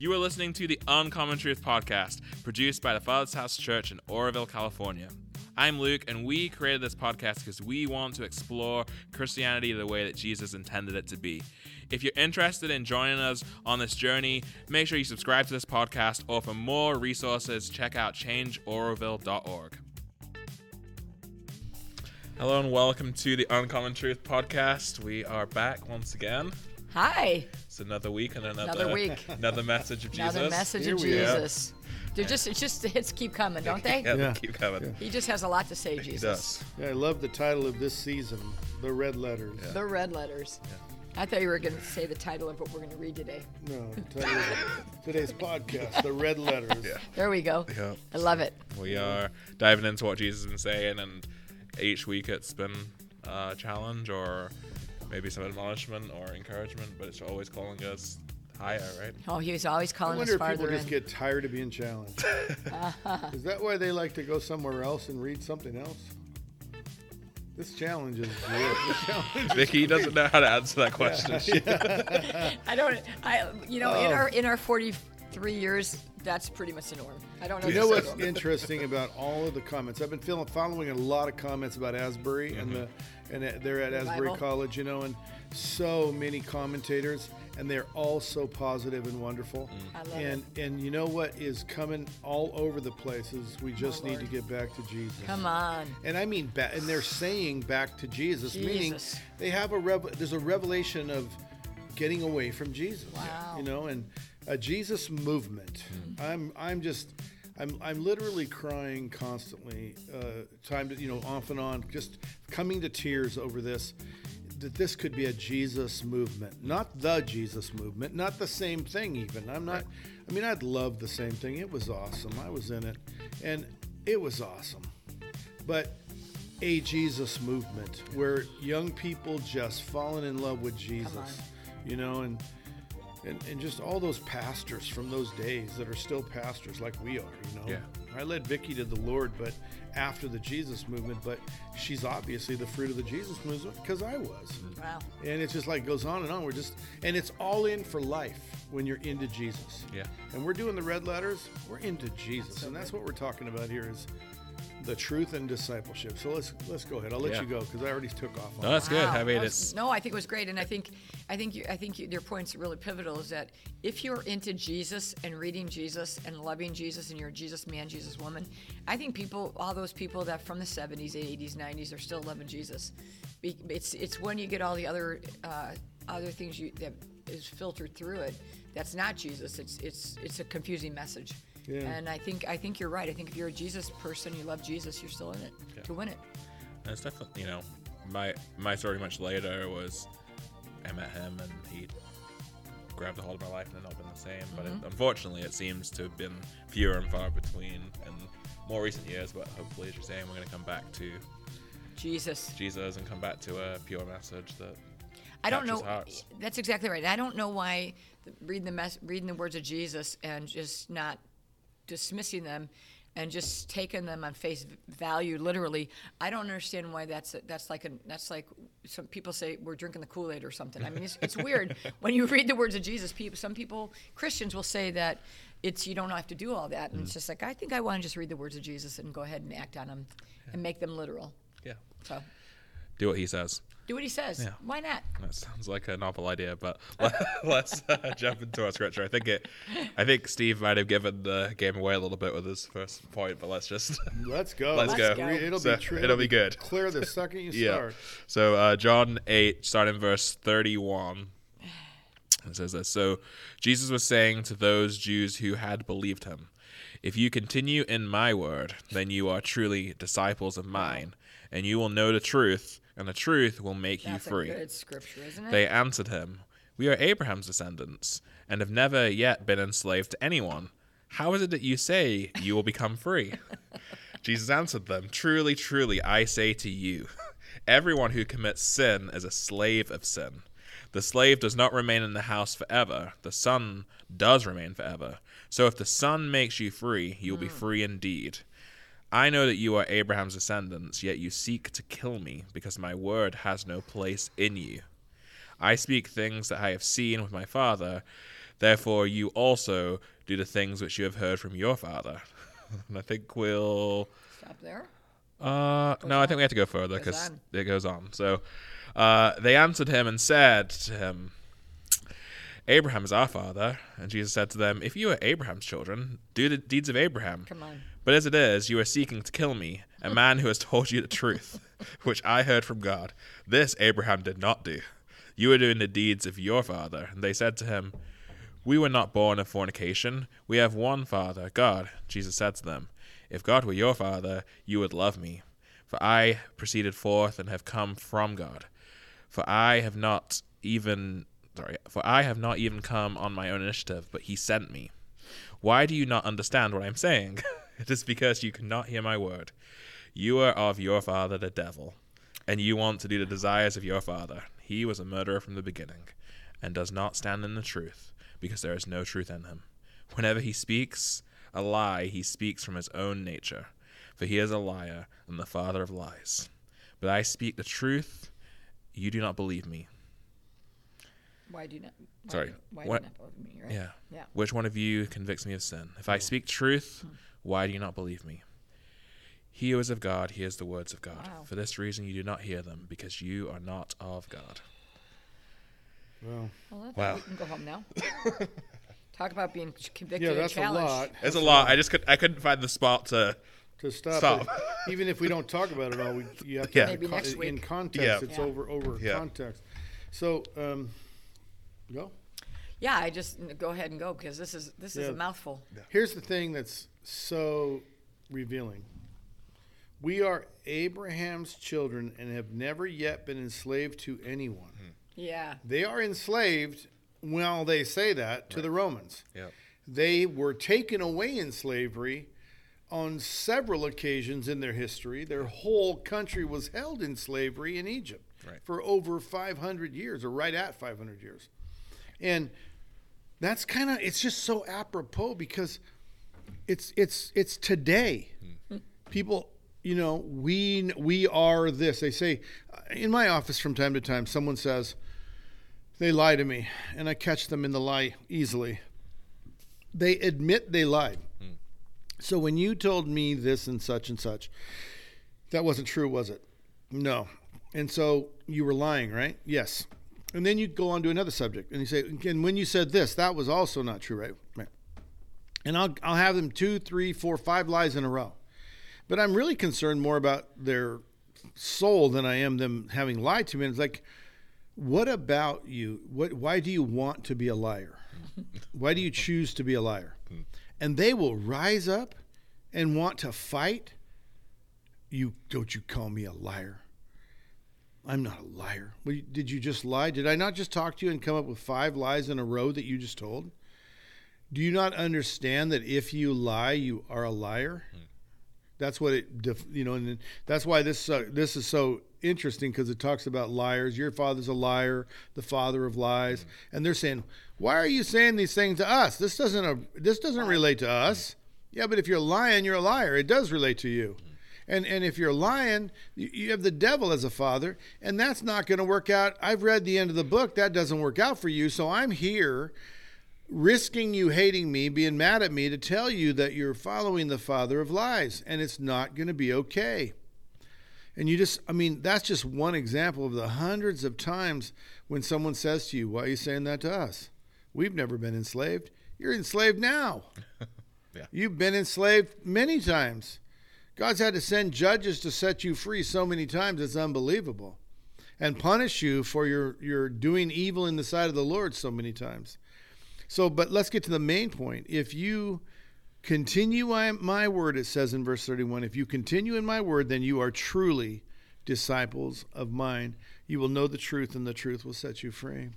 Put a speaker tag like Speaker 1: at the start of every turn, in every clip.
Speaker 1: You are listening to the Uncommon Truth podcast, produced by the Father's House Church in Oroville, California. I'm Luke, and we created this podcast because we want to explore Christianity the way that Jesus intended it to be. If you're interested in joining us on this journey, make sure you subscribe to this podcast, or for more resources, check out changeoroville.org. Hello, and welcome to the Uncommon Truth podcast. We are back once again.
Speaker 2: Hi.
Speaker 1: It's another week and another,
Speaker 2: Another week.
Speaker 1: another message of Jesus.
Speaker 2: Another message
Speaker 3: Here
Speaker 2: of
Speaker 3: we.
Speaker 2: Jesus. They're just it's just the hits keep coming, don't they?
Speaker 1: Yeah, they keep coming.
Speaker 3: Yeah.
Speaker 2: He just has a lot to say,
Speaker 1: He
Speaker 2: Jesus.
Speaker 1: does.
Speaker 3: Yeah, I love the title of this season, The Red Letters.
Speaker 2: The red letters. I thought you were going to say the title of what we're going to read today.
Speaker 3: No, title of today's podcast, The Red Letters.
Speaker 1: Yeah.
Speaker 2: There we go.
Speaker 1: Yeah.
Speaker 2: I love it.
Speaker 1: We are diving into what Jesus has been saying, and each week it's been a challenge or maybe some admonishment or encouragement, but it's always calling us higher, right?
Speaker 2: Oh, he was always
Speaker 3: I
Speaker 2: calling us
Speaker 3: wonder if people just
Speaker 2: in.
Speaker 3: get tired of being challenged. Is that why they like to go somewhere else and read something else? This challenge is weird. This challenge is
Speaker 1: Vicki doesn't know how to answer that question. She-
Speaker 2: I don't. I you know in
Speaker 3: Oh.
Speaker 2: our in our 43 years, that's pretty much the norm. I don't know.
Speaker 3: You know what's interesting about all of the comments? I've been feeling, following a lot of comments about Asbury and mm-hmm. the and they're at Asbury. College, you know, and so many commentators, and they're all so positive and wonderful. Mm.
Speaker 2: I love
Speaker 3: and and you know what is coming all over the places. we just need to get back to Jesus.
Speaker 2: Come on.
Speaker 3: And I mean, ba- and they're saying back to Jesus, meaning they have a rev- there's a revelation of getting away from Jesus.
Speaker 2: Wow.
Speaker 3: You know, and a Jesus movement. Mm. I'm I'm just I'm I'm literally crying constantly. Uh, time to you know off and on, just coming to tears over this. That this could be a Jesus movement, not the Jesus movement, not the same thing. Even I'm not. I mean, I'd love the same thing. It was awesome. I was in it, and it was awesome but a Jesus movement where young people just falling in love with Jesus, you know, and, and and just all those pastors from those days that are still pastors like we are, you know.
Speaker 1: Yeah.
Speaker 3: I led Vicki to the Lord, but after the Jesus movement, but she's obviously the fruit of the Jesus movement because I was.
Speaker 2: Wow.
Speaker 3: And it's just like goes on and on. We're just and it's all in for life when you're into Jesus.
Speaker 1: Yeah.
Speaker 3: And we're doing the red letters. We're into Jesus, and that's what we're talking about here is the truth and discipleship. So let's let's go ahead. I'll let
Speaker 1: Yeah.
Speaker 3: you go because I already took off. On
Speaker 1: No, that's good.
Speaker 2: Wow.
Speaker 1: I mean,
Speaker 2: That
Speaker 1: it's
Speaker 2: no, I think it was great, and I think, I think, you, I think you, your point's really pivotal. Is that if you're into Jesus and reading Jesus and loving Jesus, and you're a Jesus man, Jesus woman, I think people, all those people that from the '70s, '80s, '90s, are still loving Jesus. It's it's when you get all the other uh, other things you that is filtered through it. That's not Jesus. It's it's it's a confusing message.
Speaker 3: Yeah.
Speaker 2: And I think I think you're right. I think if you're a Jesus person, you love Jesus, you're still in it to win it.
Speaker 1: And it's definitely, you know, my my story much later was I met him and he grabbed a hold of my life and not been the same. But
Speaker 2: Mm-hmm.
Speaker 1: it, unfortunately, it seems to have been fewer and far between in more recent years. But hopefully, as you're saying, we're going to come back to
Speaker 2: Jesus.
Speaker 1: Jesus and come back to a pure message that
Speaker 2: I don't know.
Speaker 1: hearts.
Speaker 2: That's exactly right. I don't know why reading the mess, reading the words of Jesus and just not dismissing them and just taking them on face value literally. I don't understand why that's that's like a that's like some people say we're drinking the Kool Aid or something. I mean, it's, it's weird when you read the words of Jesus. People, some people, Christians, will say that it's you don't have to do all that, and
Speaker 1: Mm.
Speaker 2: it's just like I think I want to just read the words of Jesus and go ahead and act on them and make them literal.
Speaker 1: yeah,
Speaker 2: So
Speaker 1: do what he says.
Speaker 2: do what he says.
Speaker 1: Yeah.
Speaker 2: Why not?
Speaker 1: That sounds like a novel idea, but let's uh, jump into our scripture. I think it, I think Steve might have given the game away a little bit with his first point, but let's just
Speaker 3: Let's go.
Speaker 1: Let's
Speaker 2: go.
Speaker 3: Re- It'll
Speaker 1: So,
Speaker 3: be true.
Speaker 1: it'll be good.
Speaker 3: Clear the second you
Speaker 1: yeah.
Speaker 3: start.
Speaker 1: So uh, John eight, starting verse thirty-one, it says this. So Jesus was saying to those Jews who had believed him, "If you continue in my word, then you are truly disciples of mine, and you will know the truth, and the truth will make you
Speaker 2: That's
Speaker 1: free."
Speaker 2: a good scripture, isn't it?
Speaker 1: They answered him, We are Abraham's descendants, and have never yet been enslaved to anyone. How is it that you say you will become free? Jesus answered them, Truly, truly, I say to you, everyone who commits sin is a slave of sin. The slave does not remain in the house forever, the son does remain forever. So if the son makes you free, you will be hmm. free indeed. I know that you are Abraham's descendants, yet you seek to kill me, because my word has no place in you. I speak things that I have seen with my father. Therefore, you also do the things which you have heard from your father. and I think we'll.
Speaker 2: Stop there.
Speaker 1: Uh, no, I think we have to go further because it goes on. So, uh, they answered him and said to him, Abraham is our father. And Jesus said to them, If you are Abraham's children, do the deeds of Abraham.
Speaker 2: Come on.
Speaker 1: But as it is, you are seeking to kill me, a man who has told you the truth, which I heard from God. This Abraham did not do. You are doing the deeds of your father. And they said to him, We were not born of fornication. We have one father, God. Jesus said to them, If God were your father, you would love me. For I proceeded forth and have come from God. For I have not even sorry, for I have not even come on my own initiative, but he sent me. Why do you not understand what I'm saying? it is because you cannot hear my word. You are of your father the devil, and you want to do the desires of your father. He was a murderer from the beginning, and does not stand in the truth, because there is no truth in him. Whenever he speaks a lie, he speaks from his own nature, for he is a liar and the father of lies. But I speak the truth, you do not believe me.
Speaker 2: Why do you not? Why
Speaker 1: Sorry,
Speaker 2: Do, why
Speaker 1: what-
Speaker 2: do you not believe me? Right?
Speaker 1: Yeah.
Speaker 2: Yeah.
Speaker 1: Which one of you convicts me of sin? If I speak truth, hmm. Why do you not believe me? He who is of God hears the words of God.
Speaker 2: Wow.
Speaker 1: For this reason you do not hear them, because you are not of God.
Speaker 3: Well,
Speaker 2: Well, that's
Speaker 1: Wow.
Speaker 2: We can go home now. Talk about being convicted
Speaker 3: yeah,
Speaker 2: and
Speaker 3: that's a lot
Speaker 1: It's a lot. I just could I couldn't find the spot to
Speaker 3: to stop.
Speaker 1: Stop.
Speaker 3: it. Even if we don't talk about it all, we, you have to
Speaker 1: Yeah.
Speaker 3: have
Speaker 2: Maybe
Speaker 3: con-
Speaker 2: next
Speaker 3: in context.
Speaker 1: Yeah.
Speaker 3: It's
Speaker 2: Yeah.
Speaker 3: over over
Speaker 1: Yeah.
Speaker 3: context. So, um, go.
Speaker 2: Yeah, I just go ahead and go because this is this is
Speaker 3: Yeah.
Speaker 2: a mouthful.
Speaker 3: Here's the thing that's so revealing. We are Abraham's children and have never yet been enslaved to anyone. Hmm.
Speaker 2: Yeah.
Speaker 3: They are enslaved, well, they say that, to the Romans.
Speaker 1: Yep.
Speaker 3: They were taken away in slavery on several occasions in their history. Their whole country was held in slavery in Egypt
Speaker 1: Right.
Speaker 3: for over 500 years, or right at 500 years. And that's kind of it's just so apropos because it's it's it's today. Hmm. People, you know, we we are this. They say uh, in my office from time to time someone says they lie to me and I catch them in the lie easily. They admit they lied. Hmm. So when you told me this and such and such, that wasn't true, was it? No. And so you were lying, right? Yes. And then you go on to another subject and you say, and when you said this, that was also not true, right? Right. And I'll, I'll have them two, three, four, five lies in a row. But I'm really concerned more about their soul than I am them having lied to me. And it's like, what about you? What, why do you want to be a liar? Why do you choose to be a liar? And they will rise up and want to fight. You don't you call me a liar? I'm not a liar. You- did you just lie? Did I not just talk to you and come up with five lies in a row that you just told? Do you not understand that if you lie, you are a liar? That's what it, def- you know, and that's why this uh, this is so interesting because it talks about liars. Your father's a liar, the father of lies, and they're saying, "Why are you saying these things to us? This doesn't uh, this doesn't relate to us." Yeah, but if you're lying, you're a liar. It does relate to you. And and if you're lying, you, you have the devil as a father, and that's not going to work out. I've read the end of the book. That doesn't work out for you. So I'm here risking you hating me, being mad at me to tell you that you're following the father of lies and it's not going to be okay. And you just, I mean, that's just one example of the hundreds of times when someone says to you, Why are you saying that to us? We've never been enslaved. You're enslaved now.
Speaker 1: Yeah.
Speaker 3: You've been enslaved many times. God's had to send judges to set you free so many times, it's unbelievable. And punish you for your, your doing evil in the sight of the Lord so many times. So, but let's get to the main point. If you continue my, word, it says in verse 31, if you continue in my word, then you are truly disciples of mine. You will know the truth, and the truth will set you free.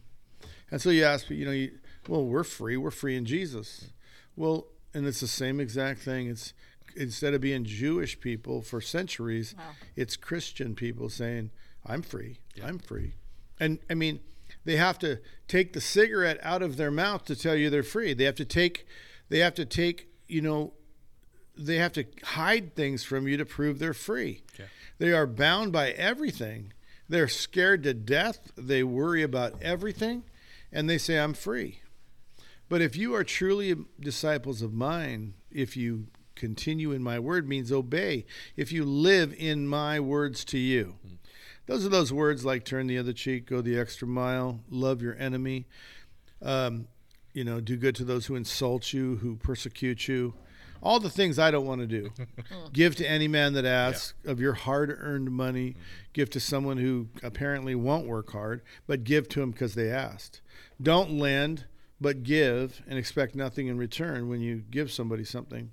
Speaker 3: And so you ask, you know, you, well, we're free. We're free in Jesus. Well, and it's the same exact thing. It's instead of being Jewish people for centuries,
Speaker 2: Wow.
Speaker 3: it's Christian people saying, I'm free. I'm free. And I mean, they have to take the cigarette out of their mouth to tell you they're free. They have to take they have to take, you know, they have to hide things from you to prove they're free.
Speaker 1: Okay.
Speaker 3: They are bound by everything. They're scared to death. They worry about everything and they say I'm free. But if you are truly disciples of mine, if you continue in my word means obey. If you live in my words to you. Those are those words like turn the other cheek, go the extra mile, love your enemy, um, you know, do good to those who insult you, who persecute you. All the things I don't want to do. give to any man that asks of your hard earned money. Give to someone who apparently won't work hard, but give to them because they asked. Don't lend, but give and expect nothing in return when you give somebody something.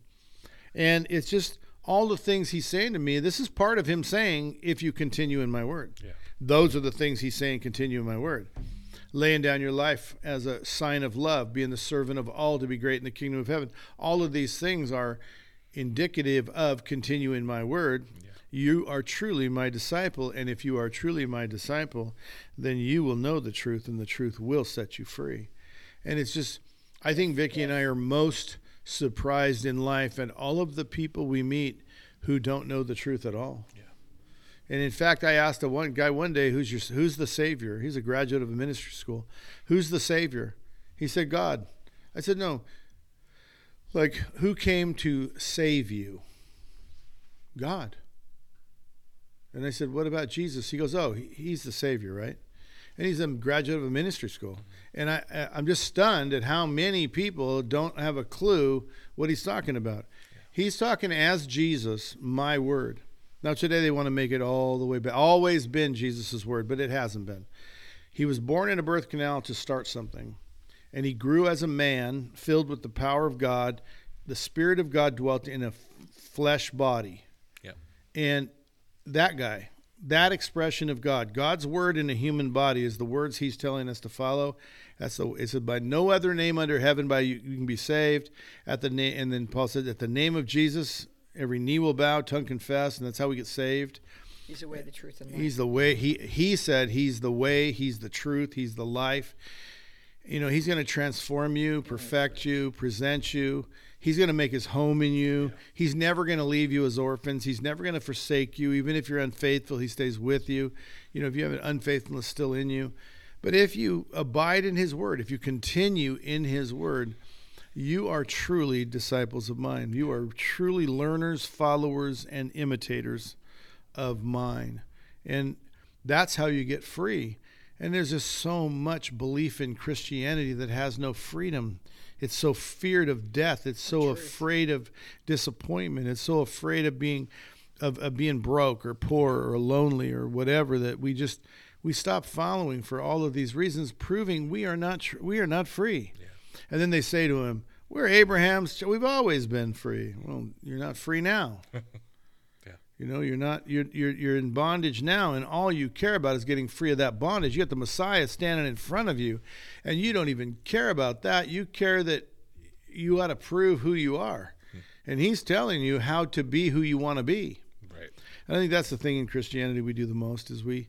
Speaker 3: And it's just all the things he's saying to me. This is part of him saying, if you continue in my word.
Speaker 1: Yeah.
Speaker 3: Those are the things he's saying, continue in my word. Laying down your life as a sign of love, being the servant of all to be great in the kingdom of heaven. All of these things are indicative of continue in my word.
Speaker 1: Yeah.
Speaker 3: You are truly my disciple. And if you are truly my disciple, then you will know the truth, and the truth will set you free. And it's just, I think Vicki and I are most surprised in life and all of the people we meet who don't know the truth at all.
Speaker 1: Yeah.
Speaker 3: And in fact, I asked a one guy one day, "Who's your Who's the Savior?" He's a graduate of a ministry school. Who's the Savior? He said, "God." I said, "No." Like, who came to save you? God. And I said, "What about Jesus?" He goes, "Oh, he's the Savior, right?" And he's a graduate of a ministry school. And I, I'm just stunned at how many people don't have a clue what he's talking about. He's talking as Jesus, my word. Now today they want to make it all the way back. Always been Jesus' word, but it hasn't been. He was born in a birth canal to start something. And he grew as a man filled with the power of God. The Spirit of God dwelt in a f- flesh body.
Speaker 1: Yeah.
Speaker 3: And that guy, that expression of God, God's word in a human body is the words he's telling us to follow. That's the it said by no other name under heaven by you, you can be saved. At the name and then Paul said at the name of Jesus, every knee will bow, tongue confess, and that's how we get saved.
Speaker 2: He's the way, the truth, and life.
Speaker 3: He's the way he he said he's the way, he's the truth, he's the life. You know, he's going to transform you, perfect you, present you. He's going to make his home in you. He's never going to leave you as orphans. He's never going to forsake you. Even if you're unfaithful, he stays with you. You know, if you have an unfaithfulness still in you. But if you abide in his word, if you continue in his word, you are truly disciples of mine. You are truly learners, followers, and imitators of mine. And that's how you get free. And there's just so much belief in Christianity that has no freedom. It's so feared of death. It's so afraid of disappointment. It's so afraid of being of, of being broke or poor or lonely or whatever that we just we stop following for all of these reasons, proving we are not tr- we are not free. And then they say to him, "We're Abraham's. ch- We've always been free." Well, you're not free now. You know, you're not you're you're you're in bondage now, and all you care about is getting free of that bondage. You got the Messiah standing in front of you, and you don't even care about that. You care that you ought to prove who you are, and He's telling you how to be who you want to be.
Speaker 1: Right.
Speaker 3: And I think that's the thing in Christianity we do the most is we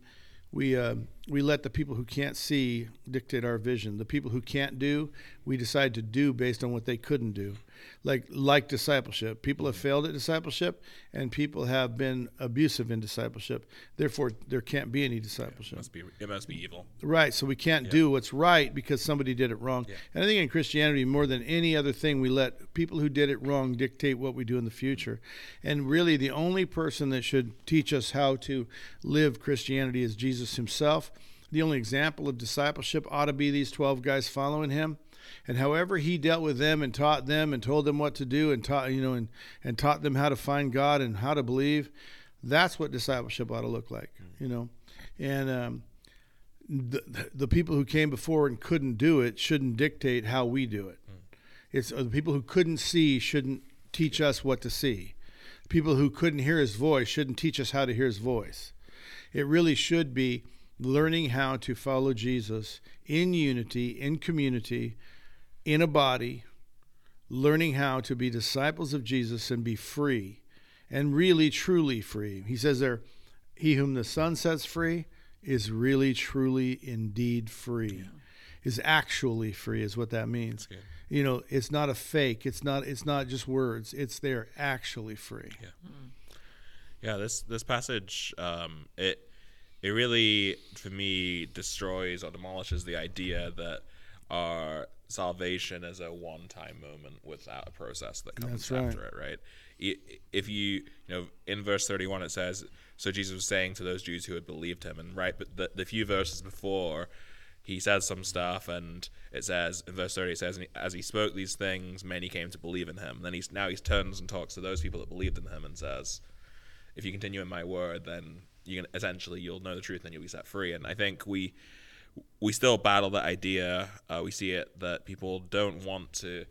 Speaker 3: we uh, we let the people who can't see dictate our vision. The people who can't do, we decide to do based on what they couldn't do. Like like discipleship, people have failed at discipleship, and people have been abusive in discipleship. Therefore, there can't be any discipleship.
Speaker 1: Must be it must be evil.
Speaker 3: Right. So we can't do what's right because somebody did it wrong.
Speaker 1: Yeah.
Speaker 3: And I think in Christianity, more than any other thing, we let people who did it wrong dictate what we do in the future. And really, the only person that should teach us how to live Christianity is Jesus himself. The only example of discipleship ought to be these 12 guys following him. And however he dealt with them and taught them and told them what to do and taught, you know, and, and taught them how to find God and how to believe, that's what discipleship ought to look like, you know. And um, the, the people who came before and couldn't do it shouldn't dictate how we do it. It's uh, the people who couldn't see shouldn't teach us what to see. People who couldn't hear his voice shouldn't teach us how to hear his voice. It really should be learning how to follow Jesus in unity, in community, in a body, learning how to be disciples of Jesus and be free and really truly free. He says there, he whom the Son sets free is really truly indeed free. Is actually free is what that means. You know, it's not a fake. It's not it's not just words. It's they're actually free.
Speaker 1: Yeah, Yeah, this this passage um, it it really for me destroys or demolishes the idea that our salvation is a one-time moment without a process that comes
Speaker 3: That's right.
Speaker 1: after it, right? If you, you know, in verse 31 it says, so Jesus was saying to those Jews who had believed him, and right, but the, the few verses before, he says some stuff, and it says in verse 30, it says, as he spoke these things, many came to believe in him. And then he's now he turns and talks to those people that believed in him and says, if you continue in my word, then you can essentially you'll know the truth and you'll be set free. And I think we we still battle that idea. Uh, we see it that people don't want to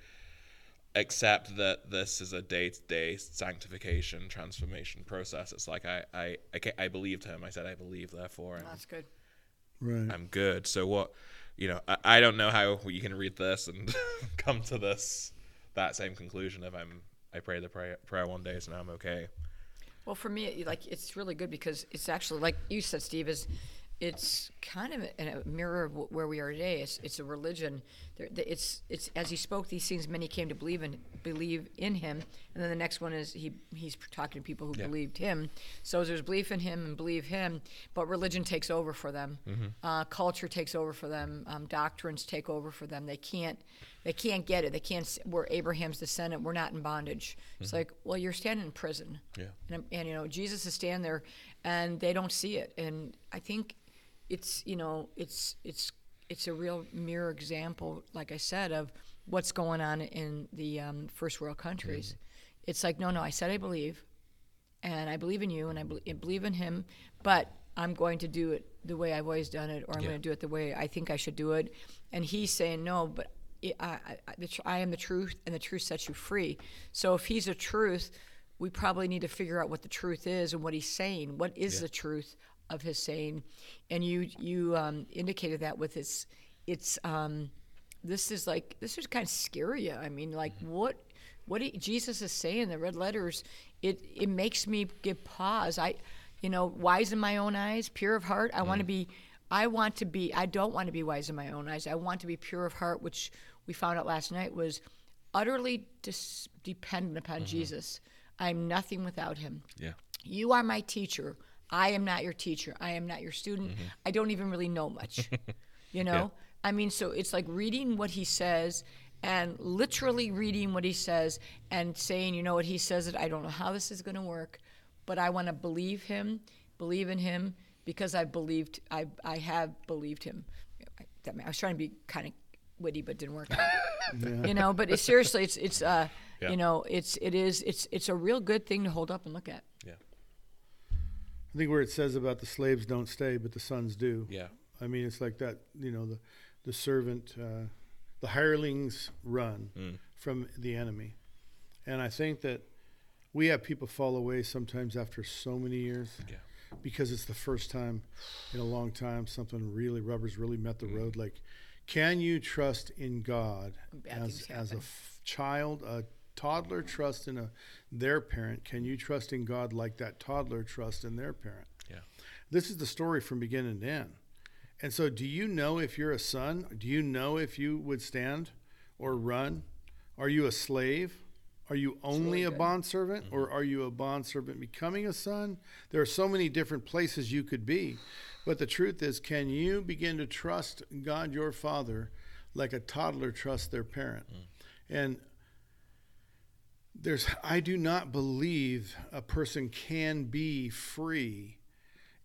Speaker 1: accept that this is a day-to-day sanctification transformation process. It's like I I I, ca- I believed him. I said I believe, therefore, and
Speaker 2: That's good.
Speaker 3: Right.
Speaker 1: I'm good. So what? You know, I, I don't know how you can read this and come to this that same conclusion. If I'm I pray the prayer, prayer one day, so now I'm okay.
Speaker 2: Well, for me, like it's really good because it's actually like you said, Steve. Is it's kind of a, a mirror of wh- where we are today. It's it's a religion. There, the- it's it's as he spoke these things, many came to believe in believe in him. And then the next one is he he's talking to people who
Speaker 1: Yeah.
Speaker 2: believed him. So there's belief in him and believe him, but religion takes over for them. Uh, culture takes over for them. Um, doctrines take over for them. They can't they can't get it. They can't. We're Abraham's descendant. We're not in bondage. It's like, well, you're standing in prison.
Speaker 1: Yeah.
Speaker 2: And, and you know, Jesus is standing there, and they don't see it. And I think it's you know, it's it's it's a real mirror example, like I said, of what's going on in the um, first world countries. It's like, no, no, I said I believe, and I believe in you, and I I believe in him, but I'm going to do it the way I've always done it, or I'm
Speaker 1: Yeah.
Speaker 2: going to do it the way I think I should do it. And he's saying, no, but I, I, tr- I am the truth, and the truth sets you free. So if he's a truth, we probably need to figure out what the truth is and what he's saying. What is the truth of his saying? And you you um, indicated that with its it's um, this is like this is kind of scary. I mean, like what what he, Jesus is saying, the red letters, it it makes me give pause. I, you know, wise in my own eyes, pure of heart. I want to be. I want to be. I don't want to be wise in my own eyes. I want to be pure of heart, which we found out last night was utterly dis- dependent upon Jesus. I'm nothing without him.
Speaker 1: Yeah.
Speaker 2: You are my teacher. I am not your teacher. I am not your student. I don't even really know much. you know? I mean, so it's like reading what he says and literally reading what he says and saying, you know what he says that I don't know how this is going to work, but I want to believe him, believe in him because I believed I I have believed him. I, that- I was trying to be kind of witty but didn't work out. You know, but it, seriously it's it's uh
Speaker 1: Yeah.
Speaker 2: you know, it's it is it's it's a real good thing to hold up and look at.
Speaker 1: Yeah.
Speaker 3: I think where it says about the slaves don't stay, but the sons do.
Speaker 1: Yeah.
Speaker 3: I mean, it's like that. You know, the the servant, uh, the hirelings run
Speaker 1: Mm.
Speaker 3: from the enemy, and I think that we have people fall away sometimes after so many years
Speaker 1: Yeah.
Speaker 3: because it's the first time in a long time something really rubbers really met the
Speaker 1: Mm.
Speaker 3: road. Like, can you trust in God
Speaker 2: Bad
Speaker 3: as as a child, a toddler trust in a their parent? Can you trust in God like that toddler trust in their parent?
Speaker 1: Yeah.
Speaker 3: This is the story from beginning to end. And so, do you know if you're a son? Do you know if you would stand or run? Are you a slave? Are you only a bondservant or mm-hmm. are you a bondservant becoming a son? There are so many different places you could be. But the truth is, can you begin to trust God your Father like a toddler trusts their parent? Mm. And there's I do not believe a person can be free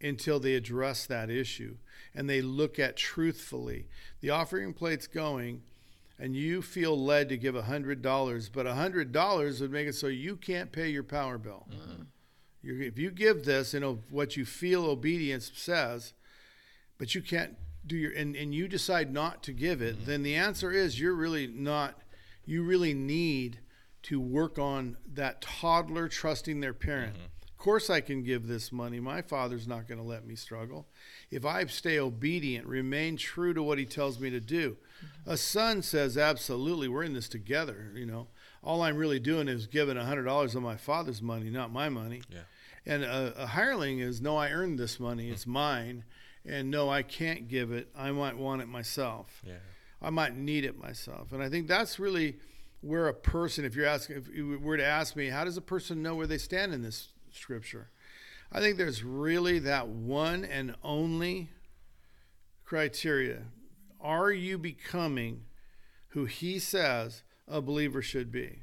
Speaker 3: until they address that issue and they look at truthfully. The offering plate's going and you feel led to give $100, but $100 would make it so you can't pay your power bill. Mm-hmm. You're, if you give this, you know, what you feel obedience says, but you can't do your, and, and you decide not to give it, mm-hmm. then the answer is you're really not, you really need to work on that toddler trusting their parent. Mm-hmm. Of course, I can give this money. My father's not going to let me struggle. If I stay obedient, remain true to what he tells me to do. Mm-hmm. A son says, Absolutely, we're in this together. You know, all I'm really doing is giving $100 of my father's money, not my money.
Speaker 1: Yeah.
Speaker 3: And a, a hireling is, No, I earned this money. Mm-hmm. It's mine. And no, I can't give it. I might want it myself.
Speaker 1: Yeah.
Speaker 3: I might need it myself. And I think that's really where a person, if you're asking, if you were to ask me, how does a person know where they stand in this scripture? I think there's really that one and only criteria. Are you becoming who he says a believer should be?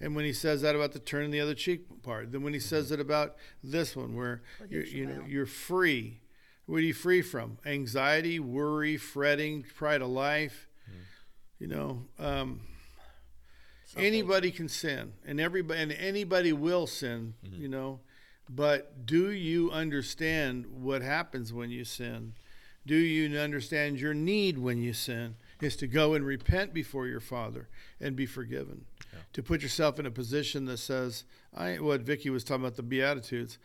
Speaker 3: And when he says that about the turning the other cheek part, then when he says it about this one, where you're, you know you're free, what are you free from? Anxiety, worry, fretting, pride of life. You know, um, anybody can sin, and everybody and anybody will sin. You know, but do you understand what happens when you sin? Do you understand your need when you sin? Is to go and repent before your Father and be forgiven. Yeah. To put yourself in a position that says, "I." What Vicki was talking about the Beatitudes.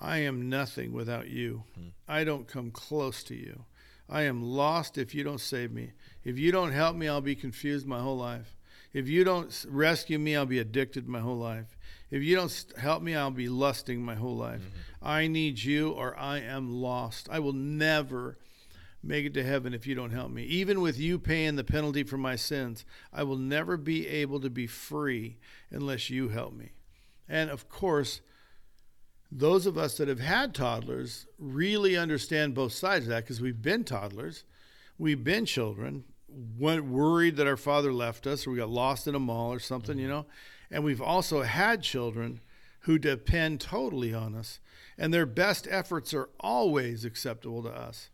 Speaker 3: I am nothing without you. Hmm. I don't come close to you. I am lost if you don't save me. If you don't help me, I'll be confused my whole life. If you don't rescue me, I'll be addicted my whole life. If you don't help me, I'll be lusting my whole life. Mm-hmm. I need you or I am lost. I will never make it to heaven if you don't help me. Even with you paying the penalty for my sins, I will never be able to be free unless you help me. And of course, those of us that have had toddlers really understand both sides of that because we've been toddlers, we've been children, went worried that our father left us or we got lost in a mall or something, mm-hmm. you know. And we've also had children who depend totally on us, and their best efforts are always acceptable to us.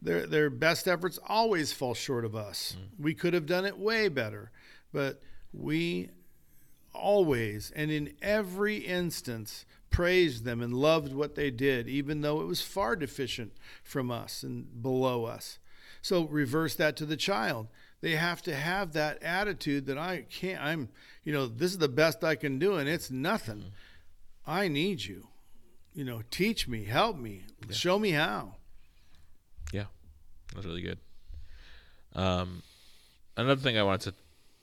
Speaker 3: Their, their best efforts always fall short of us. Mm. We could have done it way better, but we always and in every instance praised them and loved what they did, even though it was far deficient from us and below us. So reverse that to the child. They have to have that attitude that I can't, I'm, you know, this is the best I can do and it's nothing. Mm-hmm. I need you. You know, teach me, help me, yeah. show me how.
Speaker 1: Yeah, that's really good. Um, another thing I wanted to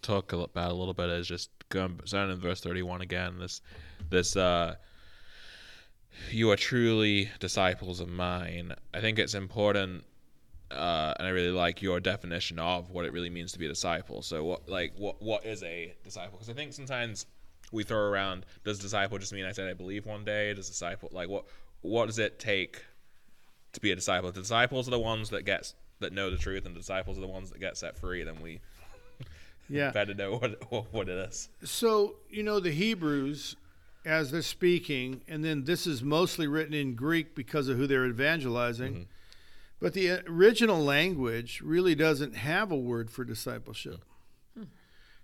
Speaker 1: talk about a little bit is just going starting in verse 31 again. This, this, uh, you are truly disciples of mine. I think it's important uh, and I really like your definition of what it really means to be a disciple. So, what like what what is a disciple? Because I think sometimes we throw around does disciple just mean I said I believe one day? Does disciple like what what does it take to be a disciple? The disciples are the ones that get that know the truth, and the disciples are the ones that get set free. Then we yeah better know what what it is.
Speaker 3: So you know the Hebrews as they're speaking, and then this is mostly written in Greek because of who they're evangelizing. Mm-hmm but the original language really doesn't have a word for discipleship. Hmm.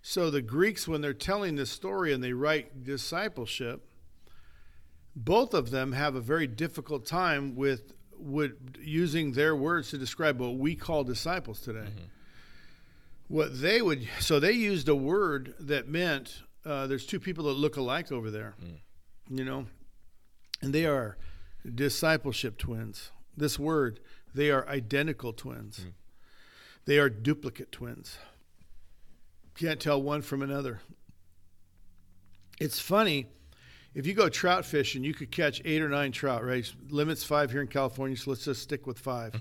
Speaker 3: So the Greeks, when they're telling this story and they write discipleship, both of them have a very difficult time with, with using their words to describe what we call disciples today. Mm-hmm. What they would, so they used a word that meant uh, there's two people that look alike over there, mm. you know, and they are discipleship twins. This word they are identical twins. Mm. They are duplicate twins. Can't tell one from another. It's funny. If you go trout fishing, you could catch eight or nine trout, right? Limits five here in California, so let's just stick with five.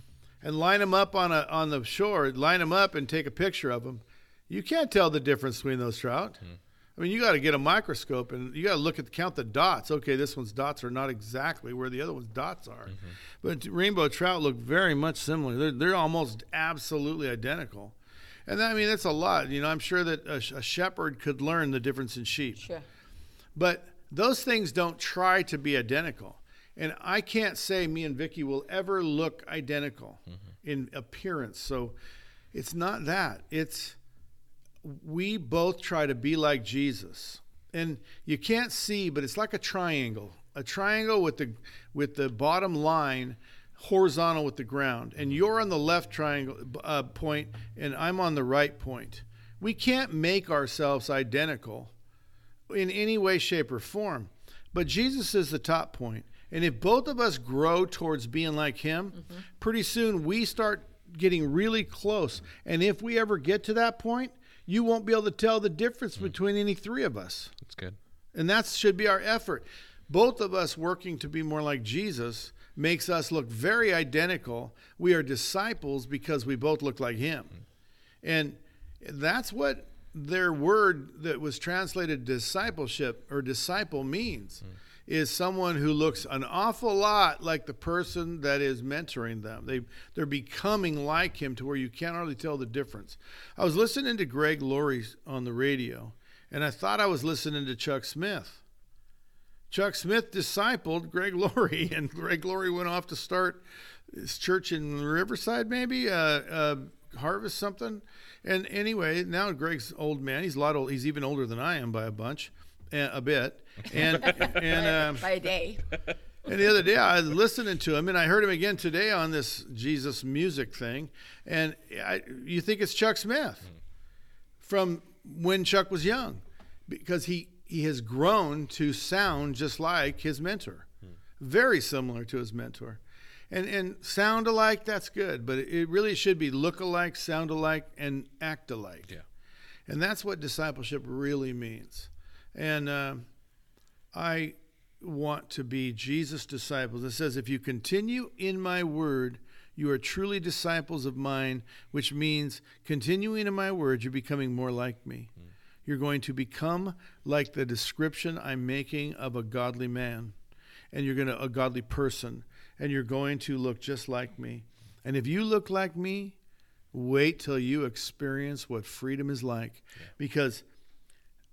Speaker 3: and line them up on a on the shore, line them up and take a picture of them. You can't tell the difference between those trout. Mm. I mean, you got to get a microscope and you got to look at count the dots. Okay, this one's dots are not exactly where the other one's dots are, mm-hmm. but rainbow trout look very much similar. They're they're almost absolutely identical, and that, I mean that's a lot. You know, I'm sure that a, a shepherd could learn the difference in sheep.
Speaker 2: Sure.
Speaker 3: But those things don't try to be identical, and I can't say me and Vicki will ever look identical mm-hmm. in appearance. So it's not that. It's we both try to be like Jesus. And you can't see, but it's like a triangle. A triangle with the with the bottom line horizontal with the ground. And you're on the left triangle uh, point and I'm on the right point. We can't make ourselves identical in any way shape or form. But Jesus is the top point. And if both of us grow towards being like him, mm-hmm. pretty soon we start getting really close. And if we ever get to that point, you won't be able to tell the difference mm. between any three of us.
Speaker 1: That's good.
Speaker 3: And that should be our effort. Both of us working to be more like Jesus makes us look very identical. We are disciples because we both look like him. Mm. And that's what their word that was translated discipleship or disciple means. Mm. Is someone who looks an awful lot like the person that is mentoring them. They they're becoming like him to where you can't hardly tell the difference. I was listening to Greg Laurie on the radio, and I thought I was listening to Chuck Smith. Chuck Smith discipled Greg Laurie, and Greg Laurie went off to start his church in Riverside, maybe uh, uh, Harvest something. And anyway, now Greg's old man. He's a lot old. He's even older than I am by a bunch, a bit. And and um,
Speaker 2: by a day.
Speaker 3: and the other day I was listening to him, and I heard him again today on this Jesus music thing. And I, you think it's Chuck Smith from when Chuck was young, because he he has grown to sound just like his mentor, very similar to his mentor. And, and sound alike, that's good, but it really should be look alike, sound alike, and act alike.
Speaker 1: Yeah.
Speaker 3: And that's what discipleship really means. And uh, I want to be Jesus' disciples. It says, If you continue in my word, you are truly disciples of mine, which means continuing in my word, you're becoming more like me. Mm. You're going to become like the description I'm making of a godly man, and you're going to, a godly person, and you're going to look just like me. And if you look like me, wait till you experience what freedom is like, yeah. because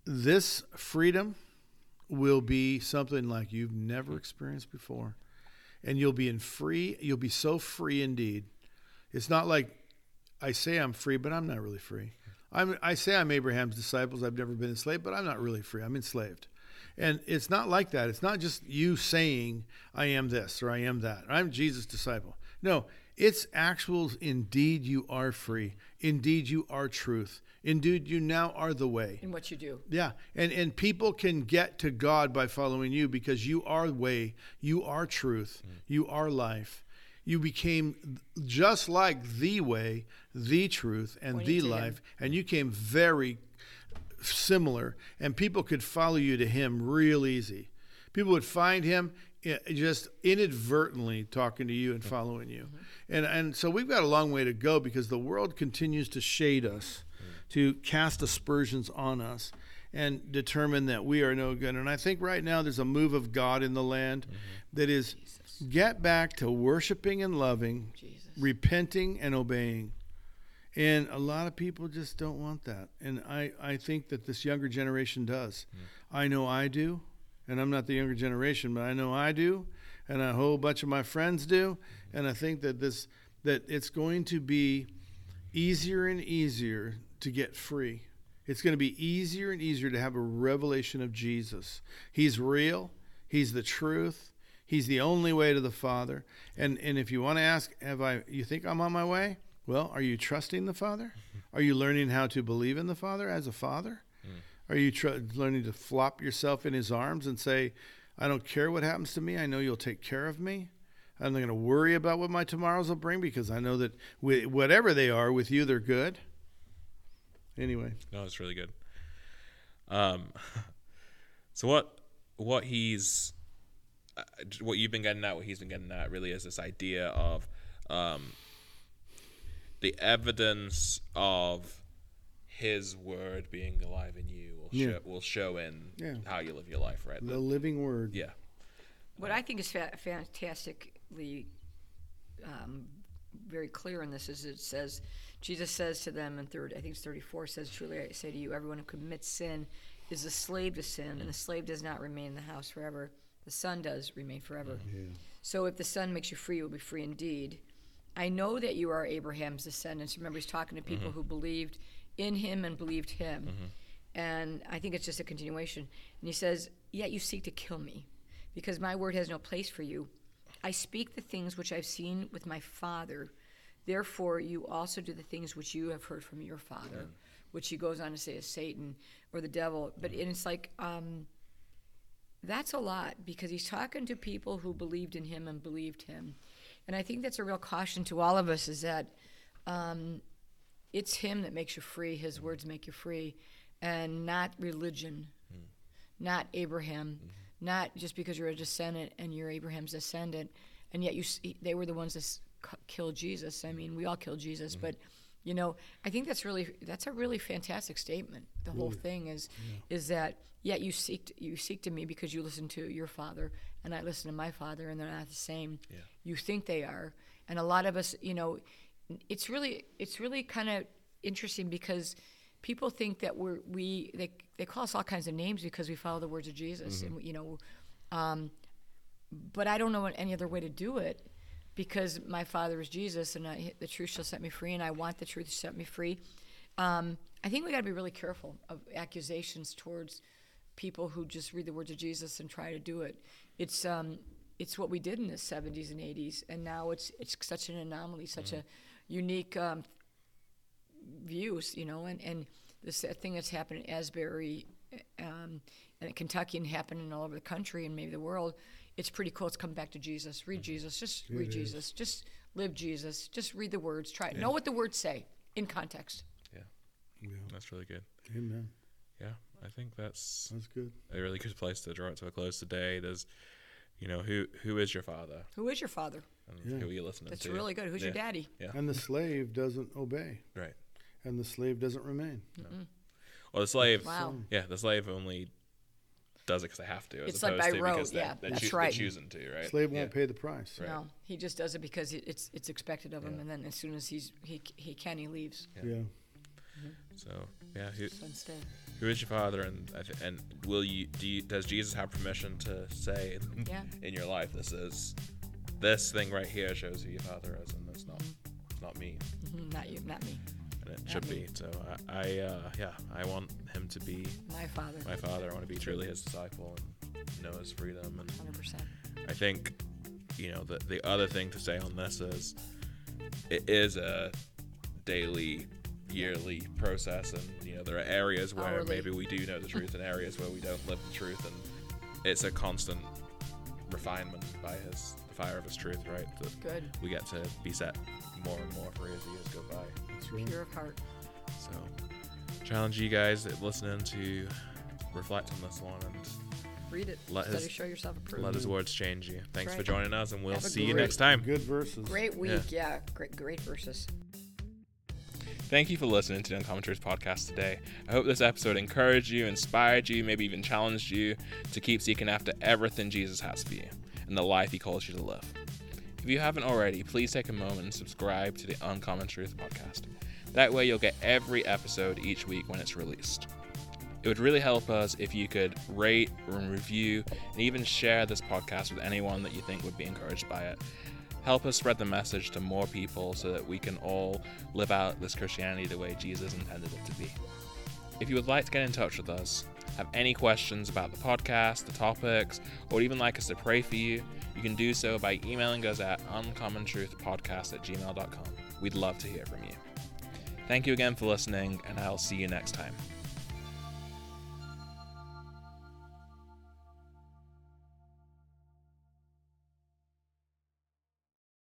Speaker 3: this freedom will be something like you've never experienced before. And you'll be in free, you'll be so free indeed. It's not like I say I'm free, but I'm not really free. I'm, I say I'm Abraham's disciples. I've never been enslaved, but I'm not really free. I'm enslaved. And it's not like that. It's not just you saying, I am this or I am that. Or, I'm Jesus' disciple. No, it's actual, indeed, you are free. Indeed, you are truth. Indeed, you now are the way.
Speaker 2: In what you do.
Speaker 3: Yeah. And, and people can get to God by following you because you are way, you are truth, mm. you are life. You became just like the way, the truth, and Pointing the life. Him. And you came very similar, and people could follow you to him real easy. People would find him eh, just inadvertently talking to you and following you. Mm-hmm. And and so we've got a long way to go because the world continues to shade us. To cast aspersions on us and determine that we are no good. And I think right now there's a move of God in the land mm-hmm. that is Jesus. get back to worshiping and loving, Jesus. repenting and obeying. And a lot of people just don't want that. And I, I think that this younger generation does. Mm. I know I do. And I'm not the younger generation, but I know I do. And a whole bunch of my friends do. And I think that this that it's going to be easier and easier to get free. It's going to be easier and easier to have a revelation of Jesus. He's real. He's the truth. He's the only way to the Father. And and if you want to ask, have I you think I'm on my way? Well, are you trusting the Father? Are you learning how to believe in the Father as a father? Mm. Are you tr- learning to flop yourself in His arms and say, I don't care what happens to me. I know you'll take care of me. I'm not going to worry about what my tomorrows will bring because I know that whatever they are with you, they're good. Anyway,
Speaker 1: no, it's really good. Um, so what what he's uh, what you've been getting at, what he's been getting at, really is this idea of um, the evidence of his word being alive in you will yeah. show will show in yeah. how you live your life, right?
Speaker 3: The, the living word.
Speaker 1: Yeah.
Speaker 2: What I think is fa- fantastically um, very clear in this is it says Jesus says to them in third I think it's 34 says truly I say to you everyone who commits sin is a slave to sin and the slave does not remain in the house forever the son does remain forever. Yeah. So if the son makes you free you will be free indeed. I know that you are Abraham's descendants. Remember, he's talking to people mm-hmm. who believed in him and believed him. Mm-hmm. And I think it's just a continuation. And he says, Yet you seek to kill me, because my word has no place for you. I speak the things which I've seen with my father. Therefore, you also do the things which you have heard from your father, yeah. which he goes on to say is Satan or the devil. But mm-hmm. it's like, um, that's a lot because he's talking to people who believed in him and believed him. And I think that's a real caution to all of us is that um, it's Him that makes you free. His words make you free, and not religion, mm. not Abraham, mm-hmm. not just because you're a descendant and you're Abraham's descendant, and yet you they were the ones that killed Jesus. I mean, we all kill Jesus, mm-hmm. but You know, I think that's really that's a really fantastic statement. The whole thing is is that yeah, you seek you seek to me because you listen to your father and I listen to my father and they're not the same.
Speaker 1: Yeah.
Speaker 2: You think they are. And a lot of us, you know, it's really it's really kind of interesting because people think that we're we they they call us all kinds of names because we follow the words of Jesus and you know um, but I don't know any other way to do it because my father is Jesus and I, the truth shall set me free and I want the truth to set me free. Um, I think we got to be really careful of accusations towards people who just read the words of Jesus and try to do it. It's um, it's what we did in the 70s and 80s, and now it's it's such an anomaly, such a unique um, views, you know, and, and this thing that's happened in Asbury um, and in Kentucky and happening all over the country and maybe the world, it's pretty cool. It's come back to Jesus. Read mm-hmm. Jesus. Just read
Speaker 3: is.
Speaker 2: Jesus. Just live Jesus. Just read the words. Try it. Know what the words say in context.
Speaker 1: Yeah,
Speaker 3: Yeah.
Speaker 1: that's really good.
Speaker 3: Amen.
Speaker 1: Yeah, I think that's
Speaker 3: That's good.
Speaker 1: a really good place to draw it to a close today. There's, you know, who who is your father
Speaker 2: Who is your father?
Speaker 1: and
Speaker 3: Yeah.
Speaker 1: who are you listening
Speaker 2: That's
Speaker 1: to?
Speaker 2: That's really good. Who's your daddy?
Speaker 1: Yeah,
Speaker 3: And the slave doesn't obey,
Speaker 1: right.
Speaker 3: and the slave doesn't remain.
Speaker 1: Well, the slave.
Speaker 2: Wow.
Speaker 1: Yeah, the slave only does it because they have to, as
Speaker 2: It's like by
Speaker 1: to
Speaker 2: rote,
Speaker 1: because they're,
Speaker 2: yeah,
Speaker 1: they're,
Speaker 2: that's
Speaker 1: choo-
Speaker 2: right.
Speaker 1: they're choosing to, right?
Speaker 3: Slave won't pay the price.
Speaker 1: Right.
Speaker 2: No, he just does it because it's it's expected of him,
Speaker 1: Yeah.
Speaker 2: and then as soon as he's he he can, he leaves.
Speaker 1: Yeah.
Speaker 3: Yeah.
Speaker 1: So yeah, who, who is your father, and and will you do? You, does Jesus have permission to say in,
Speaker 2: Yeah.
Speaker 1: in your life this is this thing right here shows who your father is, and it's not it's not me,
Speaker 2: Mhm, not you, not me,
Speaker 1: and it
Speaker 2: Not
Speaker 1: should
Speaker 2: me.
Speaker 1: be. So I, I uh, yeah, I want him to be
Speaker 2: my father,
Speaker 1: my father. I want to be truly his disciple and know his freedom and
Speaker 2: hundred percent.
Speaker 1: I think, you know, the the other thing to say on this is, it is a daily, yearly process, and you know there are areas where
Speaker 2: Hourly.
Speaker 1: maybe we do know the truth, and areas where we don't live the truth, and it's a constant refinement by his the fire of his truth, right? That
Speaker 2: Good,
Speaker 1: we get to be set more and more free as the years go by.
Speaker 3: That's right.
Speaker 2: pure of heart.
Speaker 1: So, challenge you guys that listening to reflect on this one and
Speaker 2: Read it.
Speaker 1: Let
Speaker 2: Study,
Speaker 1: his-
Speaker 2: show yourself approved.
Speaker 1: let his words change you. Thanks for joining us, and we'll
Speaker 2: Have a
Speaker 1: see you next time.
Speaker 3: Good verses.
Speaker 2: Great week, yeah. Great, great verses.
Speaker 1: Thank you for listening to the Uncommon Truth podcast today. I hope this episode encouraged you, inspired you, maybe even challenged you to keep seeking after everything Jesus has for you and the life he calls you to live. If you haven't already, please take a moment and subscribe to the Uncommon Truth podcast. That way, you'll get every episode each week when it's released. It would really help us if you could rate and review and even share this podcast with anyone that you think would be encouraged by it. Help us spread the message to more people so that we can all live out this Christianity the way Jesus intended it to be. If you would like to get in touch with us, have any questions about the podcast, the topics, or even like us to pray for you, you can do so by emailing us at uncommontruthpodcast at gmail.com. We'd love to hear from you. Thank you again for listening, and I'll see you next time.